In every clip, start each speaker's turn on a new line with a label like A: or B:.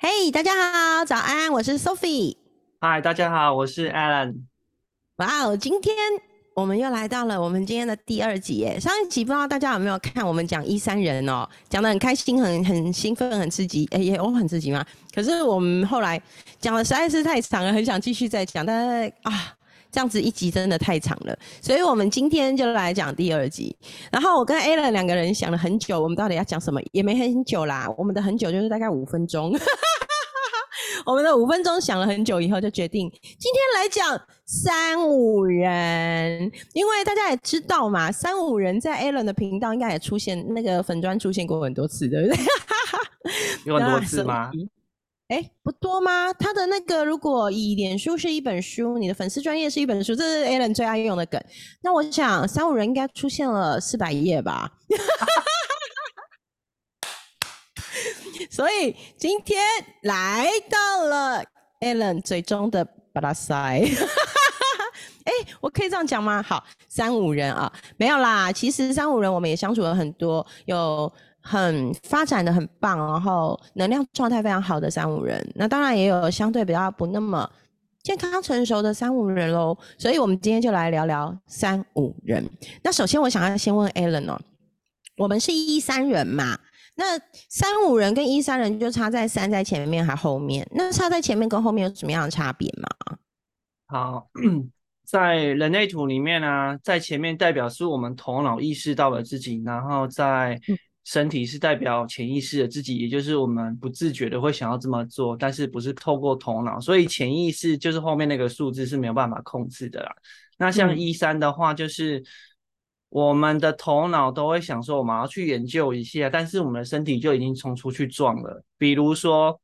A: 嘿，大家好，早安，我是 Sophie。
B: 嗨，大家好，我是 Alan。
A: 哇哦，今天我们又来到了我们今天的第二集耶。上一集不知道大家有没有看，我们讲一三人哦，讲的很开心，很很兴奋，很刺激。哎，也我很刺激吗？可是我们后来讲的实在是太长了，很想继续再讲，但是啊。这样子一集真的太长了，所以我们今天就来讲第二集。然后我跟 Alan 两个人想了很久，我们到底要讲什么？也没很久啦，我们的很久就是大概五分钟。我们的五分钟想了很久以后，就决定今天来讲三五人，因为大家也知道嘛，三五人在 a l n 的频道应该也出现，那个粉砖出现过很多次，对不对？
B: 有很多次吗？
A: 哎，不多吗？他的那个，如果以脸书是一本书，你的粉丝专业是一本书，这是 Alan 最爱用的梗。那我想三五人应该出现了四百页吧。所以今天来到了 Alan 最终的巴拉塞。哎，我可以这样讲吗？好，三五人啊，没有啦。其实三五人我们也相处了很多，有。很发展的很棒，然后能量状态非常好的三五人，那当然也有相对比较不那么健康成熟的三五人喽。所以，我们今天就来聊聊三五人。那首先，我想要先问 Alan 哦，我们是一三人嘛？那三五人跟一三人就差在三在前面还后面？那差在前面跟后面有什么样的差别吗？
B: 好，在人类图里面呢，在前面代表是我们头脑意识到了自己，然后在身体是代表潜意识的自己，也就是我们不自觉的会想要这么做，但是不是透过头脑，所以潜意识就是后面那个数字是没有办法控制的啦。那像一三的话，就是我们的头脑都会想说我们要去研究一下，但是我们的身体就已经冲出去撞了。比如说，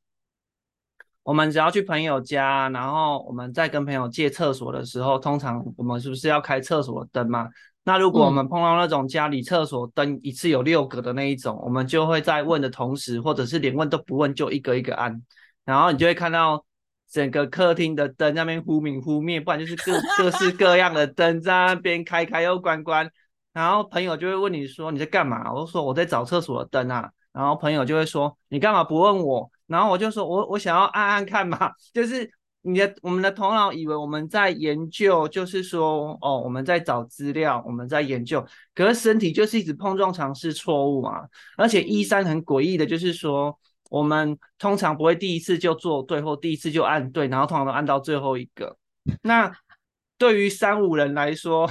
B: 我们只要去朋友家，然后我们在跟朋友借厕所的时候，通常我们是不是要开厕所灯嘛？那如果我们碰到那种家里厕所灯一次有六个的那一种，我们就会在问的同时，或者是连问都不问就一个一个按，然后你就会看到整个客厅的灯那边忽明忽灭，不然就是各各式各样的灯在那边开开又关关，然后朋友就会问你说你在干嘛？我说我在找厕所的灯啊，然后朋友就会说你干嘛不问我？然后我就说我我想要按按看嘛，就是。你的我们的头脑以为我们在研究，就是说，哦，我们在找资料，我们在研究，可是身体就是一直碰撞尝试错误嘛。而且一三很诡异的，就是说，我们通常不会第一次就做对，或第一次就按对，然后通常都按到最后一个。那对于三五人来说，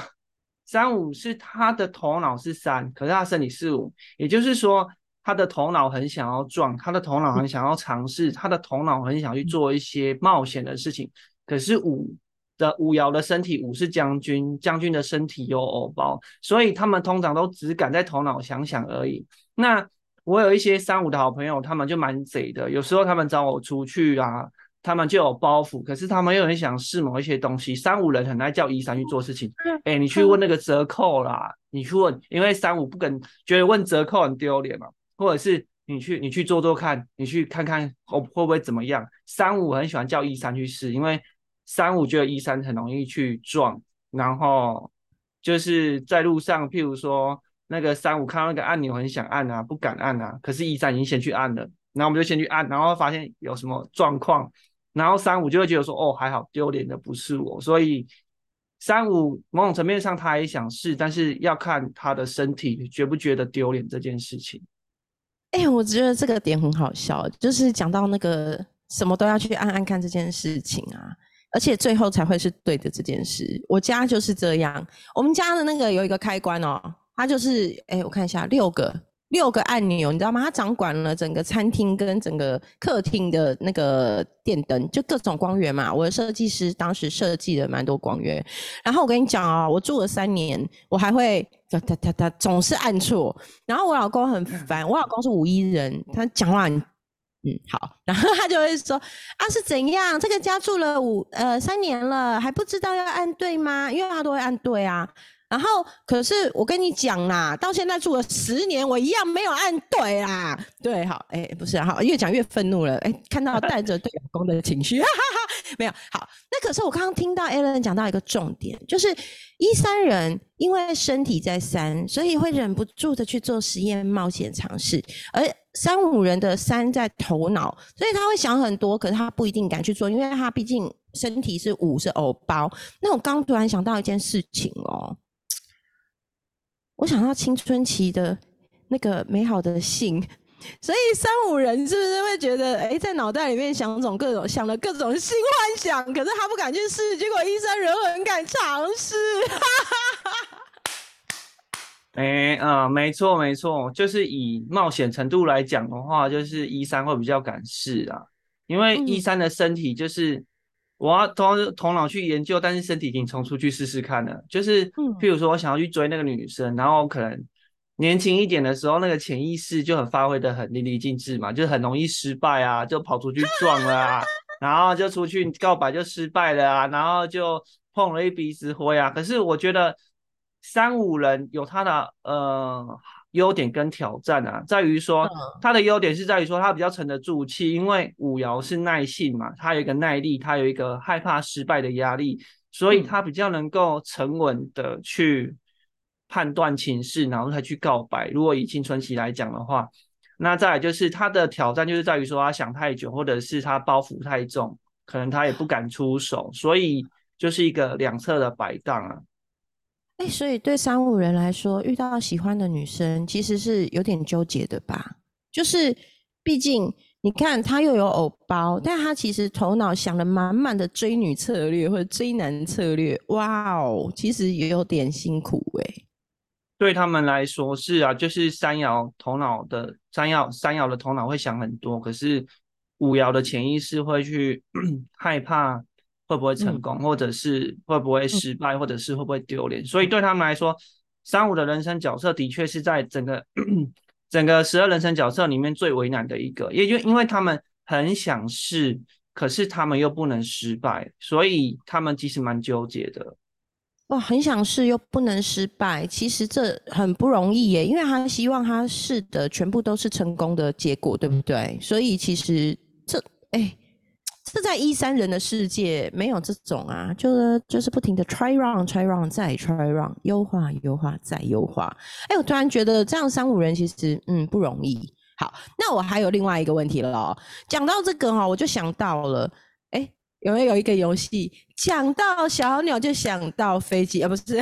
B: 三五是他的头脑是三，可是他身体是五，也就是说。他的头脑很想要撞，他的头脑很想要尝试，他的头脑很想去做一些冒险的事情。可是五的五爻的身体，五是将军，将军的身体有偶包，所以他们通常都只敢在头脑想想而已。那我有一些三五的好朋友，他们就蛮贼的，有时候他们找我出去啊，他们就有包袱，可是他们又很想试某一些东西。三五人很爱叫一三去做事情，哎，你去问那个折扣啦，你去问，因为三五不肯觉得问折扣很丢脸嘛。或者是你去你去做做看，你去看看会会不会怎么样？三五很喜欢叫一三去试，因为三五觉得一三很容易去撞，然后就是在路上，譬如说那个三五看到那个按钮很想按啊，不敢按啊，可是一三已经先去按了，然后我们就先去按，然后发现有什么状况，然后三五就会觉得说哦还好，丢脸的不是我，所以三五某种层面上他也想试，但是要看他的身体觉不觉得丢脸这件事情。
A: 哎，我觉得这个点很好笑，就是讲到那个什么都要去按按看这件事情啊，而且最后才会是对的这件事。我家就是这样，我们家的那个有一个开关哦，它就是哎，我看一下六个。六个按钮，你知道吗？它掌管了整个餐厅跟整个客厅的那个电灯，就各种光源嘛。我的设计师当时设计了蛮多光源。然后我跟你讲啊，我住了三年，我还会他他他他总是按错。然后我老公很烦，我老公是五一人，他讲话很嗯好，然后他就会说啊是怎样？这个家住了五呃三年了，还不知道要按对吗？因为他都会按对啊。然后，可是我跟你讲啦，到现在住了十年，我一样没有按对啦。对，好，哎，不是，好，越讲越愤怒了。哎，看到带着对老公的情绪，哈 哈哈，没有。好，那可是我刚刚听到 Alan 讲到一个重点，就是一三人因为身体在三，所以会忍不住的去做实验、冒险、尝试。而三五人的三在头脑，所以他会想很多，可是他不一定敢去做，因为他毕竟身体是五是偶包。那我刚突然想到一件事情哦，我想到青春期的那个美好的性，所以三五人是不是会觉得，哎，在脑袋里面想种各种想了各种新幻想，可是他不敢去试，结果医生人很敢尝试。
B: 哎，啊，没错没错，就是以冒险程度来讲的话，就是一三会比较敢试啊，因为一三的身体就是我要头头脑去研究，但是身体已经冲出去试试看了，就是譬如说我想要去追那个女生，然后可能年轻一点的时候，那个潜意识就很发挥的很淋漓尽致嘛，就很容易失败啊，就跑出去撞了啊，然后就出去告白就失败了啊，然后就碰了一鼻子灰啊，可是我觉得。三五人有他的呃优点跟挑战啊，在于说他的优点是在于说他比较沉得住气，因为五爻是耐性嘛，他有一个耐力，他有一个害怕失败的压力，所以他比较能够沉稳的去判断情势，然后才去告白。如果以青春期来讲的话，那再来就是他的挑战就是在于说他想太久，或者是他包袱太重，可能他也不敢出手，所以就是一个两侧的摆荡啊。
A: 所以对三五人来说，遇到喜欢的女生其实是有点纠结的吧？就是毕竟你看他又有偶包，但他其实头脑想了满满的追女策略或者追男策略，哇哦，其实也有点辛苦哎。
B: 对他们来说是啊，就是三爻头脑的三爻三爻的头脑会想很多，可是五爻的潜意识会去 害怕。会不会成功，或者是会不会失败，或者是会不会丢脸？所以对他们来说，三五的人生角色的确是在整个 整个十二人生角色里面最为难的一个，也就因为他们很想试，可是他们又不能失败，所以他们其实蛮纠结的。
A: 哇，很想试又不能失败，其实这很不容易耶，因为他希望他试的全部都是成功的结果，对不对？所以其实这哎。这在一三人的世界没有这种啊，就是就是不停的 try run try run 再 try run 优化优化再优化。哎，我突然觉得这样三五人其实嗯不容易。好，那我还有另外一个问题了。讲到这个哈，我就想到了，哎，有没有一个游戏讲到小鸟就想到飞机啊？不是，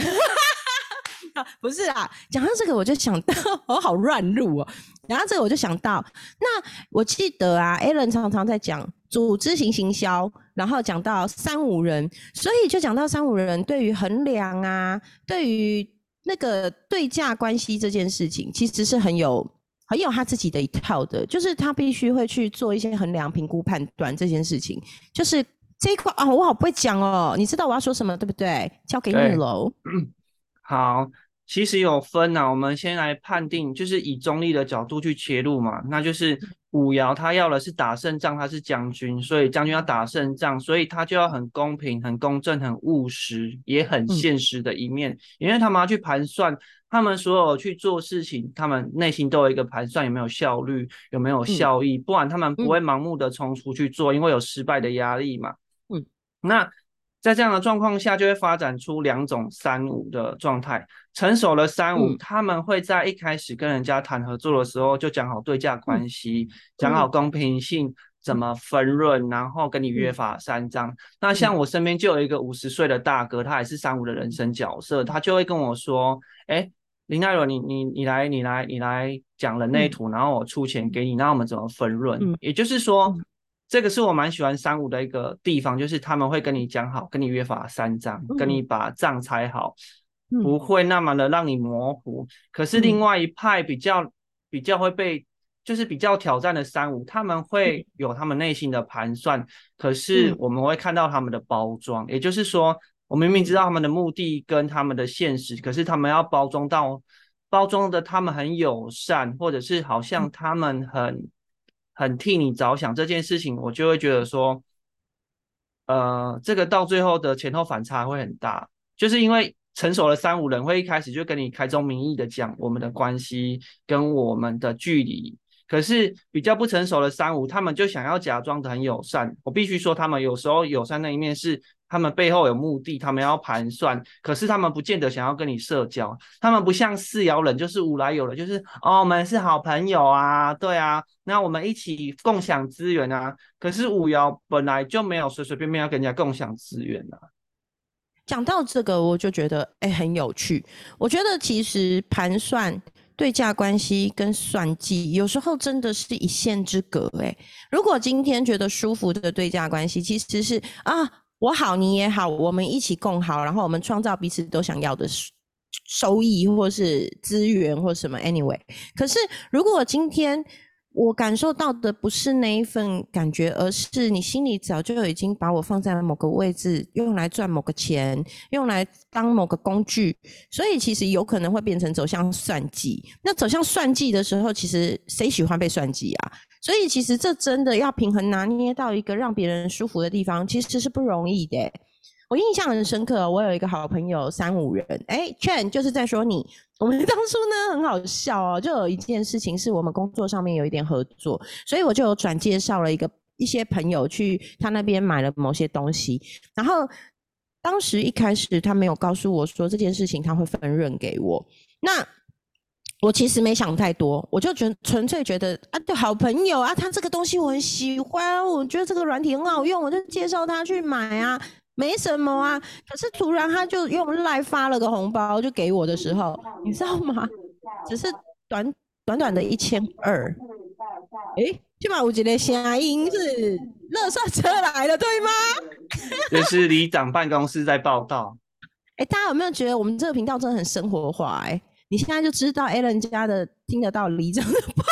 A: 不是啊。讲到这个我就想到，我好乱入哦。讲到这个我就想到，那我记得啊，Alan 常常在讲。组织型行销，然后讲到三五人，所以就讲到三五人对于衡量啊，对于那个对价关系这件事情，其实是很有很有他自己的一套的，就是他必须会去做一些衡量、评估、判断这件事情。就是这一块啊，我好不会讲哦，你知道我要说什么对不对？交给你喽。
B: 好。其实有分呐，我们先来判定，就是以中立的角度去切入嘛。那就是五爻他要的是打胜仗，他是将军，所以将军要打胜仗，所以他就要很公平、很公正、很务实，也很现实的一面。因为他们要去盘算，他们所有去做事情，他们内心都有一个盘算，有没有效率，有没有效益，不然他们不会盲目的冲出去做，因为有失败的压力嘛。嗯，那。在这样的状况下，就会发展出两种三五的状态。成熟了三五，他们会在一开始跟人家谈合作的时候，就讲好对价关系，讲好公平性，怎么分润，然后跟你约法三章。那像我身边就有一个五十岁的大哥，他也是三五的人生角色，他就会跟我说：“哎，林奈罗，你你你来，你来，你来讲人类图，然后我出钱给你，那我们怎么分润？”也就是说。这个是我蛮喜欢三五的一个地方，就是他们会跟你讲好，跟你约法三章，跟你把账拆好，不会那么的让你模糊。可是另外一派比较比较会被，就是比较挑战的三五，他们会有他们内心的盘算，可是我们会看到他们的包装，也就是说，我明明知道他们的目的跟他们的现实，可是他们要包装到包装的他们很友善，或者是好像他们很。很替你着想这件事情，我就会觉得说，呃，这个到最后的前后反差会很大，就是因为成熟的三五人会一开始就跟你开宗明义的讲我们的关系跟我们的距离，可是比较不成熟的三五，他们就想要假装的很友善。我必须说，他们有时候友善那一面是他们背后有目的，他们要盘算。可是他们不见得想要跟你社交，他们不像四爻人，就是五来有了，就是哦，我们是好朋友啊，对啊，那我们一起共享资源啊。可是五爻本来就没有随随便便要跟人家共享资源啊。
A: 讲到这个，我就觉得哎很有趣。我觉得其实盘算。对价关系跟算计，有时候真的是一线之隔。哎，如果今天觉得舒服的对价关系，其实是啊，我好你也好，我们一起共好，然后我们创造彼此都想要的收益，或是资源，或什么。Anyway，可是如果今天。我感受到的不是那一份感觉，而是你心里早就已经把我放在了某个位置，用来赚某个钱，用来当某个工具，所以其实有可能会变成走向算计。那走向算计的时候，其实谁喜欢被算计啊？所以其实这真的要平衡拿捏到一个让别人舒服的地方，其实是不容易的。我印象很深刻，我有一个好朋友三五人，哎，劝就是在说你。我们当初呢很好笑哦，就有一件事情是我们工作上面有一点合作，所以我就有转介绍了一个一些朋友去他那边买了某些东西，然后当时一开始他没有告诉我说这件事情他会分润给我，那我其实没想太多，我就觉纯粹觉得啊，对，好朋友啊，他这个东西我很喜欢，我觉得这个软体很好用，我就介绍他去买啊。没什么啊，可是突然他就用赖发了个红包，就给我的时候，你知道吗？只是短短短的一千二，哎，起码我觉得声音是乐色车来了，对吗？
B: 这是里长办公室在报道。
A: 哎，大家有没有觉得我们这个频道真的很生活化？哎，你现在就知道 Allen 家的听得到里长的报。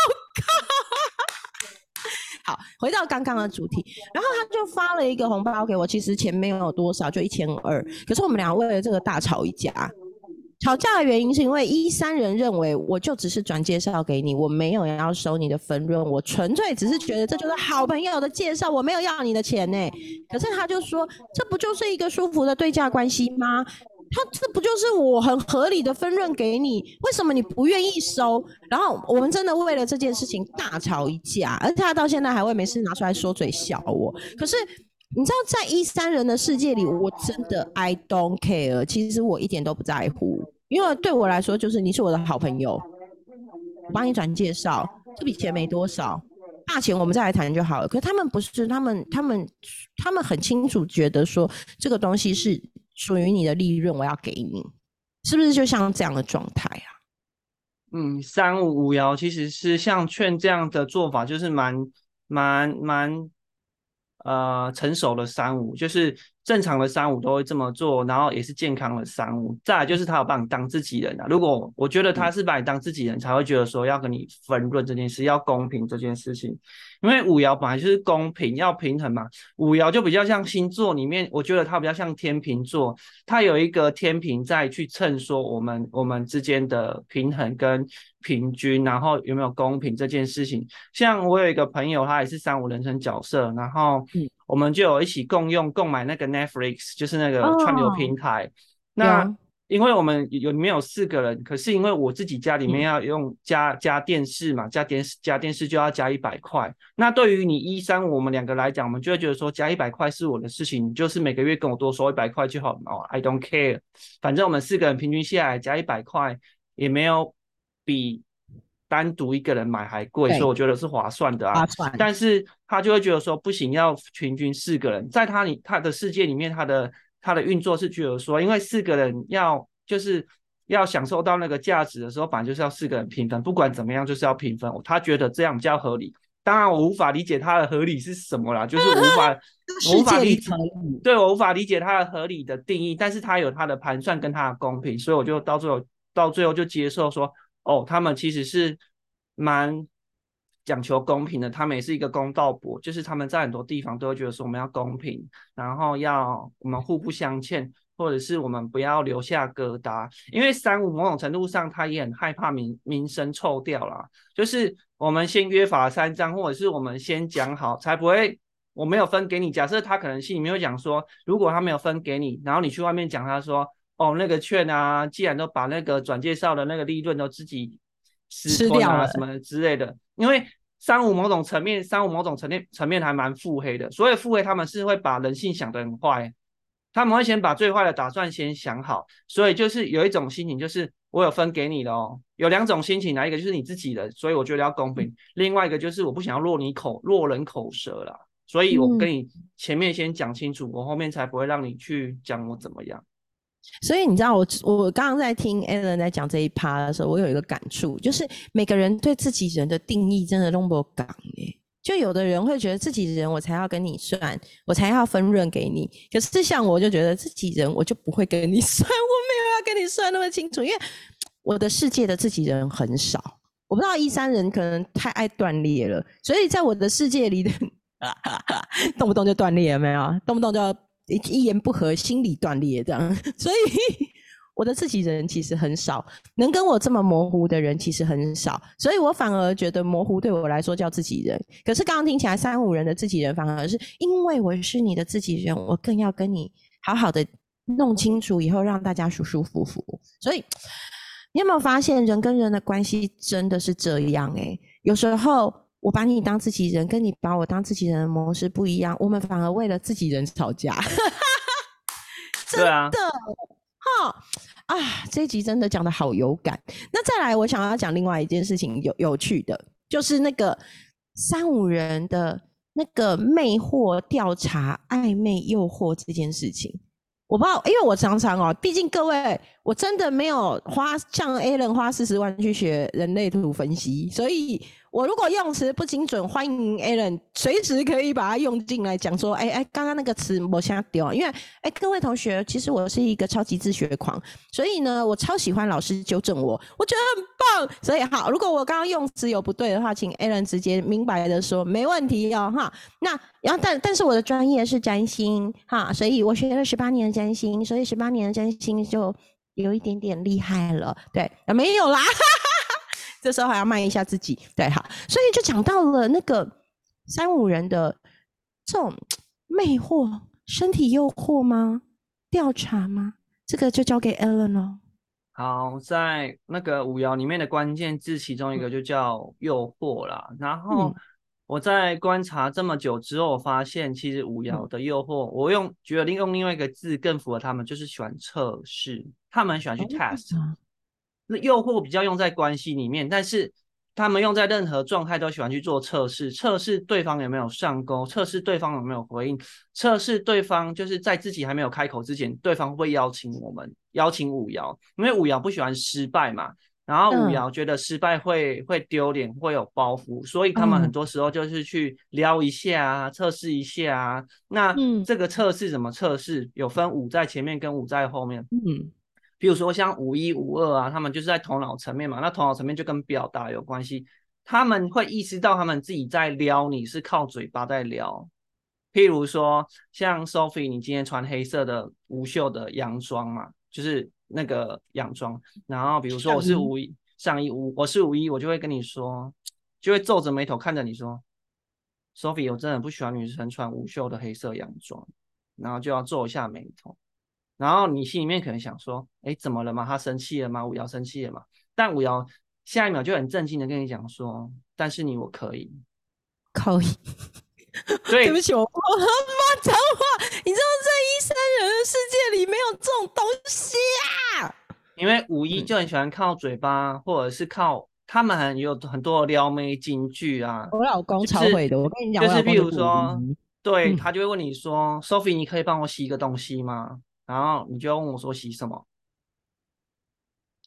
A: 回到刚刚的主题，然后他就发了一个红包给我，其实钱没有多少，就一千二。可是我们俩为了这个大吵一架，吵架的原因是因为一三人认为我就只是转介绍给你，我没有要收你的分润，我纯粹只是觉得这就是好朋友的介绍，我没有要你的钱呢。可是他就说，这不就是一个舒服的对价关系吗？他这不就是我很合理的分润给你？为什么你不愿意收？然后我们真的为了这件事情大吵一架，而他到现在还会没事拿出来说嘴笑我。可是你知道，在一三人的世界里，我真的 I don't care。其实我一点都不在乎，因为对我来说，就是你是我的好朋友，我帮你转介绍，这笔钱没多少，大钱我们再来谈就好了。可是他们不是，他们他们他们很清楚觉得说这个东西是。属于你的利润，我要给你，是不是就像这样的状态啊？
B: 嗯，三五五幺其实是像券这样的做法，就是蛮蛮蛮呃成熟的三五，就是正常的三五都会这么做，然后也是健康的三五。再来就是他有把你当自己人啊。如果我觉得他是把你当自己人，才会觉得说要跟你分润这件事，要公平这件事情。因为五爻本来就是公平，要平衡嘛。五爻就比较像星座里面，我觉得它比较像天平座，它有一个天平在去称说我们我们之间的平衡跟平均，然后有没有公平这件事情。像我有一个朋友，他也是三五人生角色，然后我们就有一起共用购买那个 Netflix，就是那个串流平台。那因为我们有里面有四个人，可是因为我自己家里面要用加加电视嘛，加电视加电视就要加一百块。那对于你一三我们两个来讲，我们就会觉得说加一百块是我的事情，就是每个月跟我多收一百块就好哦，I don't care。反正我们四个人平均下来加一百块，也没有比单独一个人买还贵，所以我觉得是划算的啊。但是他就会觉得说不行，要平均四个人，在他里他的世界里面，他的。他的运作是觉得说，因为四个人要就是要享受到那个价值的时候，反正就是要四个人平分，不管怎么样就是要平分。他觉得这样比较合理。当然，我无法理解他的合理是什么啦，就是无法无法理解，对我无法理解他的合理的定义。但是他有他的盘算跟他的公平，所以我就到最后到最后就接受说，哦，他们其实是蛮。讲求公平的，他们也是一个公道伯，就是他们在很多地方都会觉得说我们要公平，然后要我们互不相欠，或者是我们不要留下疙瘩。因为三五某种程度上他也很害怕名名声臭掉了，就是我们先约法三章，或者是我们先讲好，才不会我没有分给你。假设他可能心里面会讲说，如果他没有分给你，然后你去外面讲他说，哦那个券啊，既然都把那个转介绍的那个利润都自己
A: 吃掉了
B: 什么之类的，因为。三五某种层面，三五某种层面层面还蛮腹黑的。所以腹黑他们是会把人性想得很坏，他们会先把最坏的打算先想好。所以就是有一种心情，就是我有分给你的哦。有两种心情，哪一个就是你自己的，所以我觉得要公平。另外一个就是我不想要落你口落人口舌啦，所以我跟你前面先讲清楚，我后面才不会让你去讲我怎么样。
A: 所以你知道，我我刚刚在听 Alan 在讲这一趴的时候，我有一个感触，就是每个人对自己人的定义真的都不港耶。就有的人会觉得自己人我才要跟你算，我才要分润给你。可是像我就觉得自己人我就不会跟你算，我没有要跟你算那么清楚，因为我的世界的自己人很少。我不知道一三人可能太爱断裂了，所以在我的世界里的，动不动就断裂了，没有？动不动就。一言不合，心理断裂这样，所以我的自己人其实很少，能跟我这么模糊的人其实很少，所以我反而觉得模糊对我来说叫自己人。可是刚刚听起来三五人的自己人，反而是因为我是你的自己人，我更要跟你好好的弄清楚，以后让大家舒舒服服。所以你有没有发现，人跟人的关系真的是这样？诶有时候。我把你当自己人，跟你把我当自己人的模式不一样，我们反而为了自己人吵架。真的，哈啊！这一集真的讲的好有感。那再来，我想要讲另外一件事情，有有趣的，就是那个三五人的那个魅惑调查、暧昧诱惑这件事情。我不知道，因为我常常哦，毕竟各位，我真的没有花像 A 人花四十万去学人类图分析，所以。我如果用词不精准，欢迎 Alan 随时可以把它用进来讲说，哎哎，刚刚那个词我先丢，因为哎，各位同学，其实我是一个超级自学狂，所以呢，我超喜欢老师纠正我，我觉得很棒。所以好，如果我刚刚用词有不对的话，请 Alan 直接明白的说，没问题哦，哈。那然后但但是我的专业是占星哈，所以我学了十八年的占星，所以十八年的占星就有一点点厉害了，对，没有啦。这时候还要卖一下自己，对好，所以就讲到了那个三五人的这种魅惑、身体诱惑吗？调查吗？这个就交给 Ellen 喽。
B: 好，在那个五爻里面的关键字，其中一个就叫诱惑啦。然后我在观察这么久之后，发现其实五爻的诱惑，我用觉得用另外一个字更符合他们，就是喜欢测试，他们喜欢去 test。那诱惑比较用在关系里面，但是他们用在任何状态都喜欢去做测试，测试对方有没有上钩，测试对方有没有回应，测试对方就是在自己还没有开口之前，对方会邀请我们，邀请五爻，因为五爻不喜欢失败嘛，然后五爻觉得失败会会丢脸，会有包袱，所以他们很多时候就是去撩一下啊，测试一下啊。那这个测试怎么测试？有分五在前面跟五在后面。嗯。比如说像五一五二啊，他们就是在头脑层面嘛，那头脑层面就跟表达有关系，他们会意识到他们自己在撩你是靠嘴巴在撩。譬如说像 Sophie，你今天穿黑色的无袖的洋装嘛，就是那个洋装，然后比如说我是五一上衣五，我是五一，我就会跟你说，就会皱着眉头看着你说，Sophie，我真的不喜欢女生穿无袖的黑色洋装，然后就要皱一下眉头。然后你心里面可能想说，哎，怎么了嘛？他生气了吗？五爻生气了嘛？但五爻下一秒就很震惊的跟你讲说，但是你我可以，
A: 可以。对
B: 不
A: 起，我我骂脏话。你知道在一三人的世界里没有这种东西啊。
B: 因为五一就很喜欢靠嘴巴，或者是靠他们很有很多撩妹金句啊。
A: 我老公超会的，我跟你讲，
B: 就是比如说，对他就会问你说，Sophie，你可以帮我洗一个东西吗？然后你就要问我说洗什么？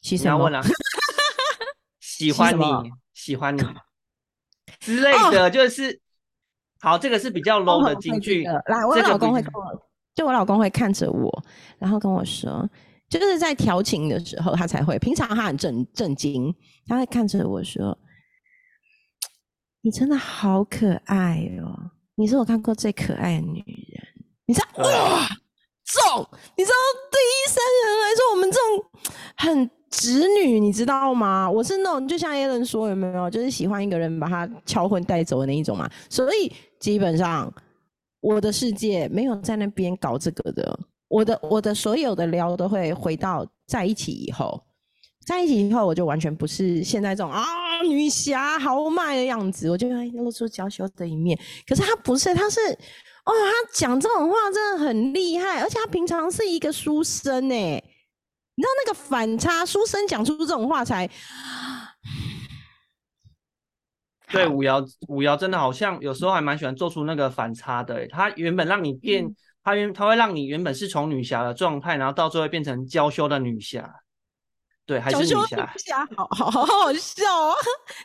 A: 洗什么？
B: 问啊，喜欢你，喜欢你之类的，就是好，这个是比较 low 的金句。
A: 来，我老公会跟我，就我老公会看着我，然后跟我说，就是在调情的时候他才会，平常他很震震惊，他会看着我说：“你真的好可爱哦，你是我看过最可爱的女人。”你知道哇？重，你知道对于三人来说，我们这种很直女，你知道吗？我是那种就像 A 人说有没有，就是喜欢一个人把他敲昏带走的那一种嘛。所以基本上我的世界没有在那边搞这个的。我的我的所有的撩都会回到在一起以后，在一起以后我就完全不是现在这种啊，女侠豪迈的样子，我就会露出娇羞的一面。可是他不是，他是，哦，他讲这种话真的很厉害，而且他平常是一个书生呢。你知道那个反差，书生讲出这种话才。
B: 对，五爻五爻真的好像有时候还蛮喜欢做出那个反差的。他原本让你变，他原他会让你原本是从女侠的状态，然后到最后变成娇羞的女侠。对，还是女侠，
A: 好 好好好笑啊！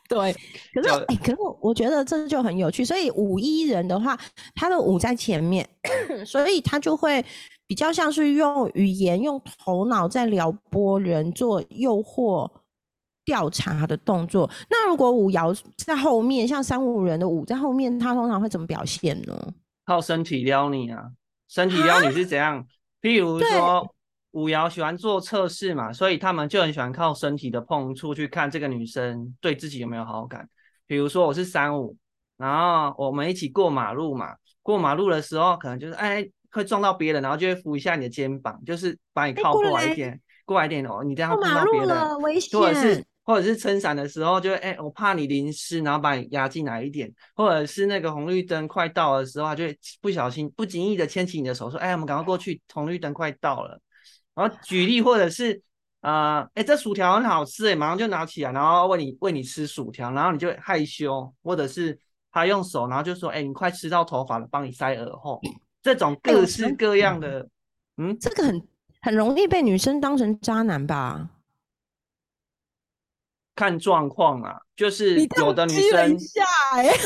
A: 对，可是哎，可是我我觉得这就很有趣。所以五一人的话，他的五在前面，所以他就会比较像是用语言、用头脑在撩拨人，做诱惑。调查的动作，那如果五爻在后面，像三五人的五在后面，他通常会怎么表现呢？
B: 靠身体撩你啊，身体撩你是怎样？譬如说五爻喜欢做测试嘛，所以他们就很喜欢靠身体的碰触去看这个女生对自己有没有好感。比如说我是三五，然后我们一起过马路嘛，过马路的时候可能就是哎会撞到别人，然后就会扶一下你的肩膀，就是把你靠过来一点，过来一点哦，你这样碰到别人，
A: 危险，
B: 或者是。或者是撑伞的时候，就哎，我怕你淋湿，然后把你压进来一点；或者是那个红绿灯快到的时候，就会不小心、不经意的牵起你的手，说：“哎，我们赶快过去，红绿灯快到了。”然后举例，或者是啊，哎，这薯条很好吃，哎，马上就拿起来，然后喂你喂你吃薯条，然后你就害羞，或者是他用手，然后就说：“哎，你快吃到头发了，帮你塞耳后。”这种各式各样的，
A: 嗯，这个很很容易被女生当成渣男吧？
B: 看状况啊，就是有的女生，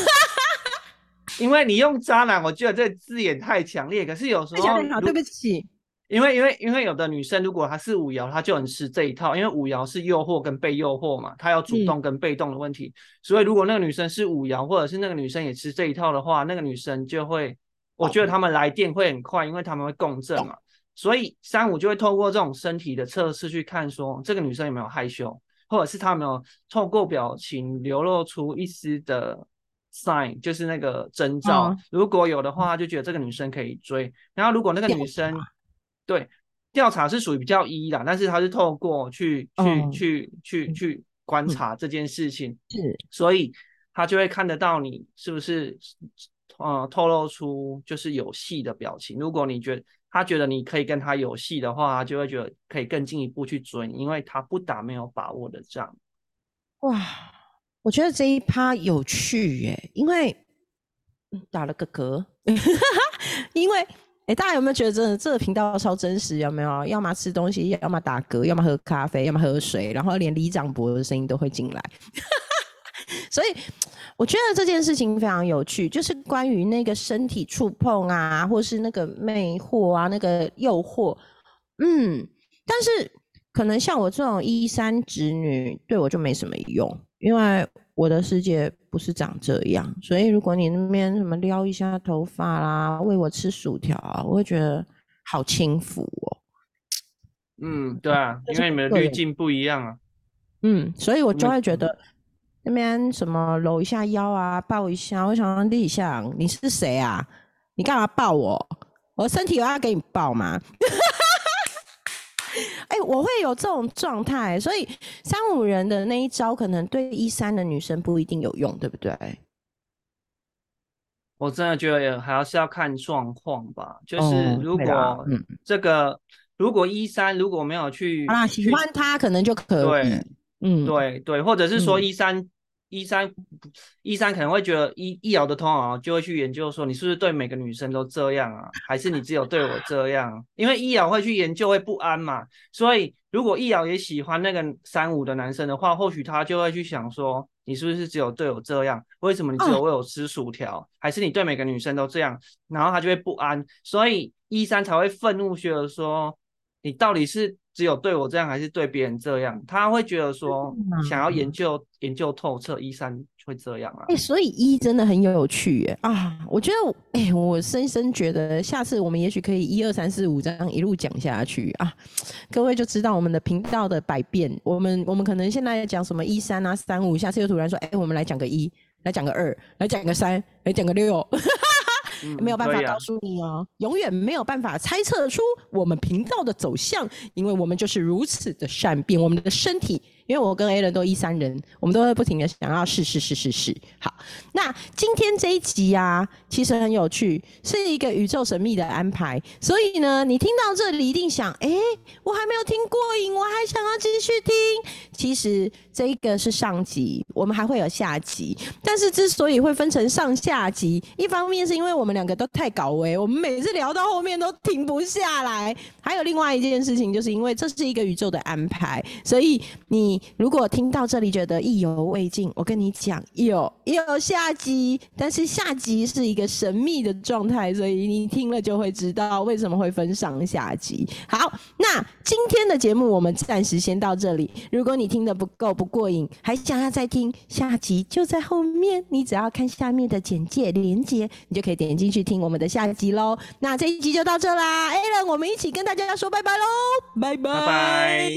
B: 因为你用渣男，我觉得这字眼太强烈。可是有时候，
A: 对不起，
B: 因为因为因为有的女生，如果她是五爻，她就很吃这一套，因为五爻是诱惑跟被诱惑嘛，她要主动跟被动的问题。所以如果那个女生是五爻，或者是那个女生也吃这一套的话，那个女生就会，我觉得他们来电会很快，因为他们会共振嘛。所以三五就会透过这种身体的测试去看，说这个女生有没有害羞。或者是他没有透过表情流露出一丝的 sign，就是那个征兆。如果有的话，就觉得这个女生可以追。然后如果那个女生对调查是属于比较一的，但是他是透过去去去去去观察这件事情，
A: 是，
B: 所以他就会看得到你是不是呃透露出就是有戏的表情。如果你觉得。他觉得你可以跟他有戏的话，就会觉得可以更进一步去追，因为他不打没有把握的仗。
A: 哇，我觉得这一趴有趣耶，因为打了个嗝，因为哎，大家有没有觉得真的这个频道超真实？有没有？要么吃东西，要么打嗝，要么喝咖啡，要么喝水，然后连李长博的声音都会进来。所以我觉得这件事情非常有趣，就是关于那个身体触碰啊，或是那个魅惑啊，那个诱惑，嗯，但是可能像我这种一三直女，对我就没什么用，因为我的世界不是长这样。所以如果你那边什么撩一下头发啦，喂我吃薯条啊，我会觉得好轻浮哦。
B: 嗯，对啊，因为你们的滤镜不一样啊。
A: 嗯，所以我就会觉得。那边什么搂一下腰啊，抱一下，我想立想你是谁啊？你干嘛抱我？我身体有要给你抱吗？哎，我会有这种状态，所以三五人的那一招可能对一三的女生不一定有用，对不对？
B: 我真的觉得还要是要看状况吧，就是如果这个如果一三如果没有去
A: 啊喜欢他，可能就可以。
B: 嗯，对对，或者是说一三一三一三可能会觉得一一爻的通啊，就会去研究说你是不是对每个女生都这样啊，还是你只有对我这样？因为一爻会去研究会不安嘛，所以如果一爻也喜欢那个三五的男生的话，或许他就会去想说你是不是只有对我这样？为什么你只有为我吃薯条？还是你对每个女生都这样？然后他就会不安，所以一三才会愤怒，觉得说你到底是。只有对我这样，还是对别人这样？他会觉得说，想要研究研究透彻，一三会这样啊？
A: 哎，所以一真的很有趣耶啊！我觉得，哎，我深深觉得，下次我们也许可以一二三四五这样一路讲下去啊，各位就知道我们的频道的百变。我们我们可能现在讲什么一三啊三五，下次又突然说，哎，我们来讲个一，来讲个二，来讲个三，来讲个六。没有办法告诉你哦，永远没有办法猜测出我们频道的走向，因为我们就是如此的善变，我们的身体。因为我跟 A 人都一三人，我们都会不停的想要试试试试试。好，那今天这一集啊，其实很有趣，是一个宇宙神秘的安排。所以呢，你听到这里一定想，哎、我还没有听过瘾，我还想要继续听。其实这一个是上集，我们还会有下集。但是之所以会分成上下集，一方面是因为我们两个都太搞维，我们每次聊到后面都停不下来。还有另外一件事情，就是因为这是一个宇宙的安排，所以你如果听到这里觉得意犹未尽，我跟你讲，有有下集，但是下集是一个神秘的状态，所以你听了就会知道为什么会分上下集。好，那今天的节目我们暂时先到这里。如果你听得不够不过瘾，还想要再听下集，就在后面，你只要看下面的简介连接，你就可以点进去听我们的下集喽。那这一集就到这啦 a l a n 我们一起跟大家说拜拜喽，
B: 拜拜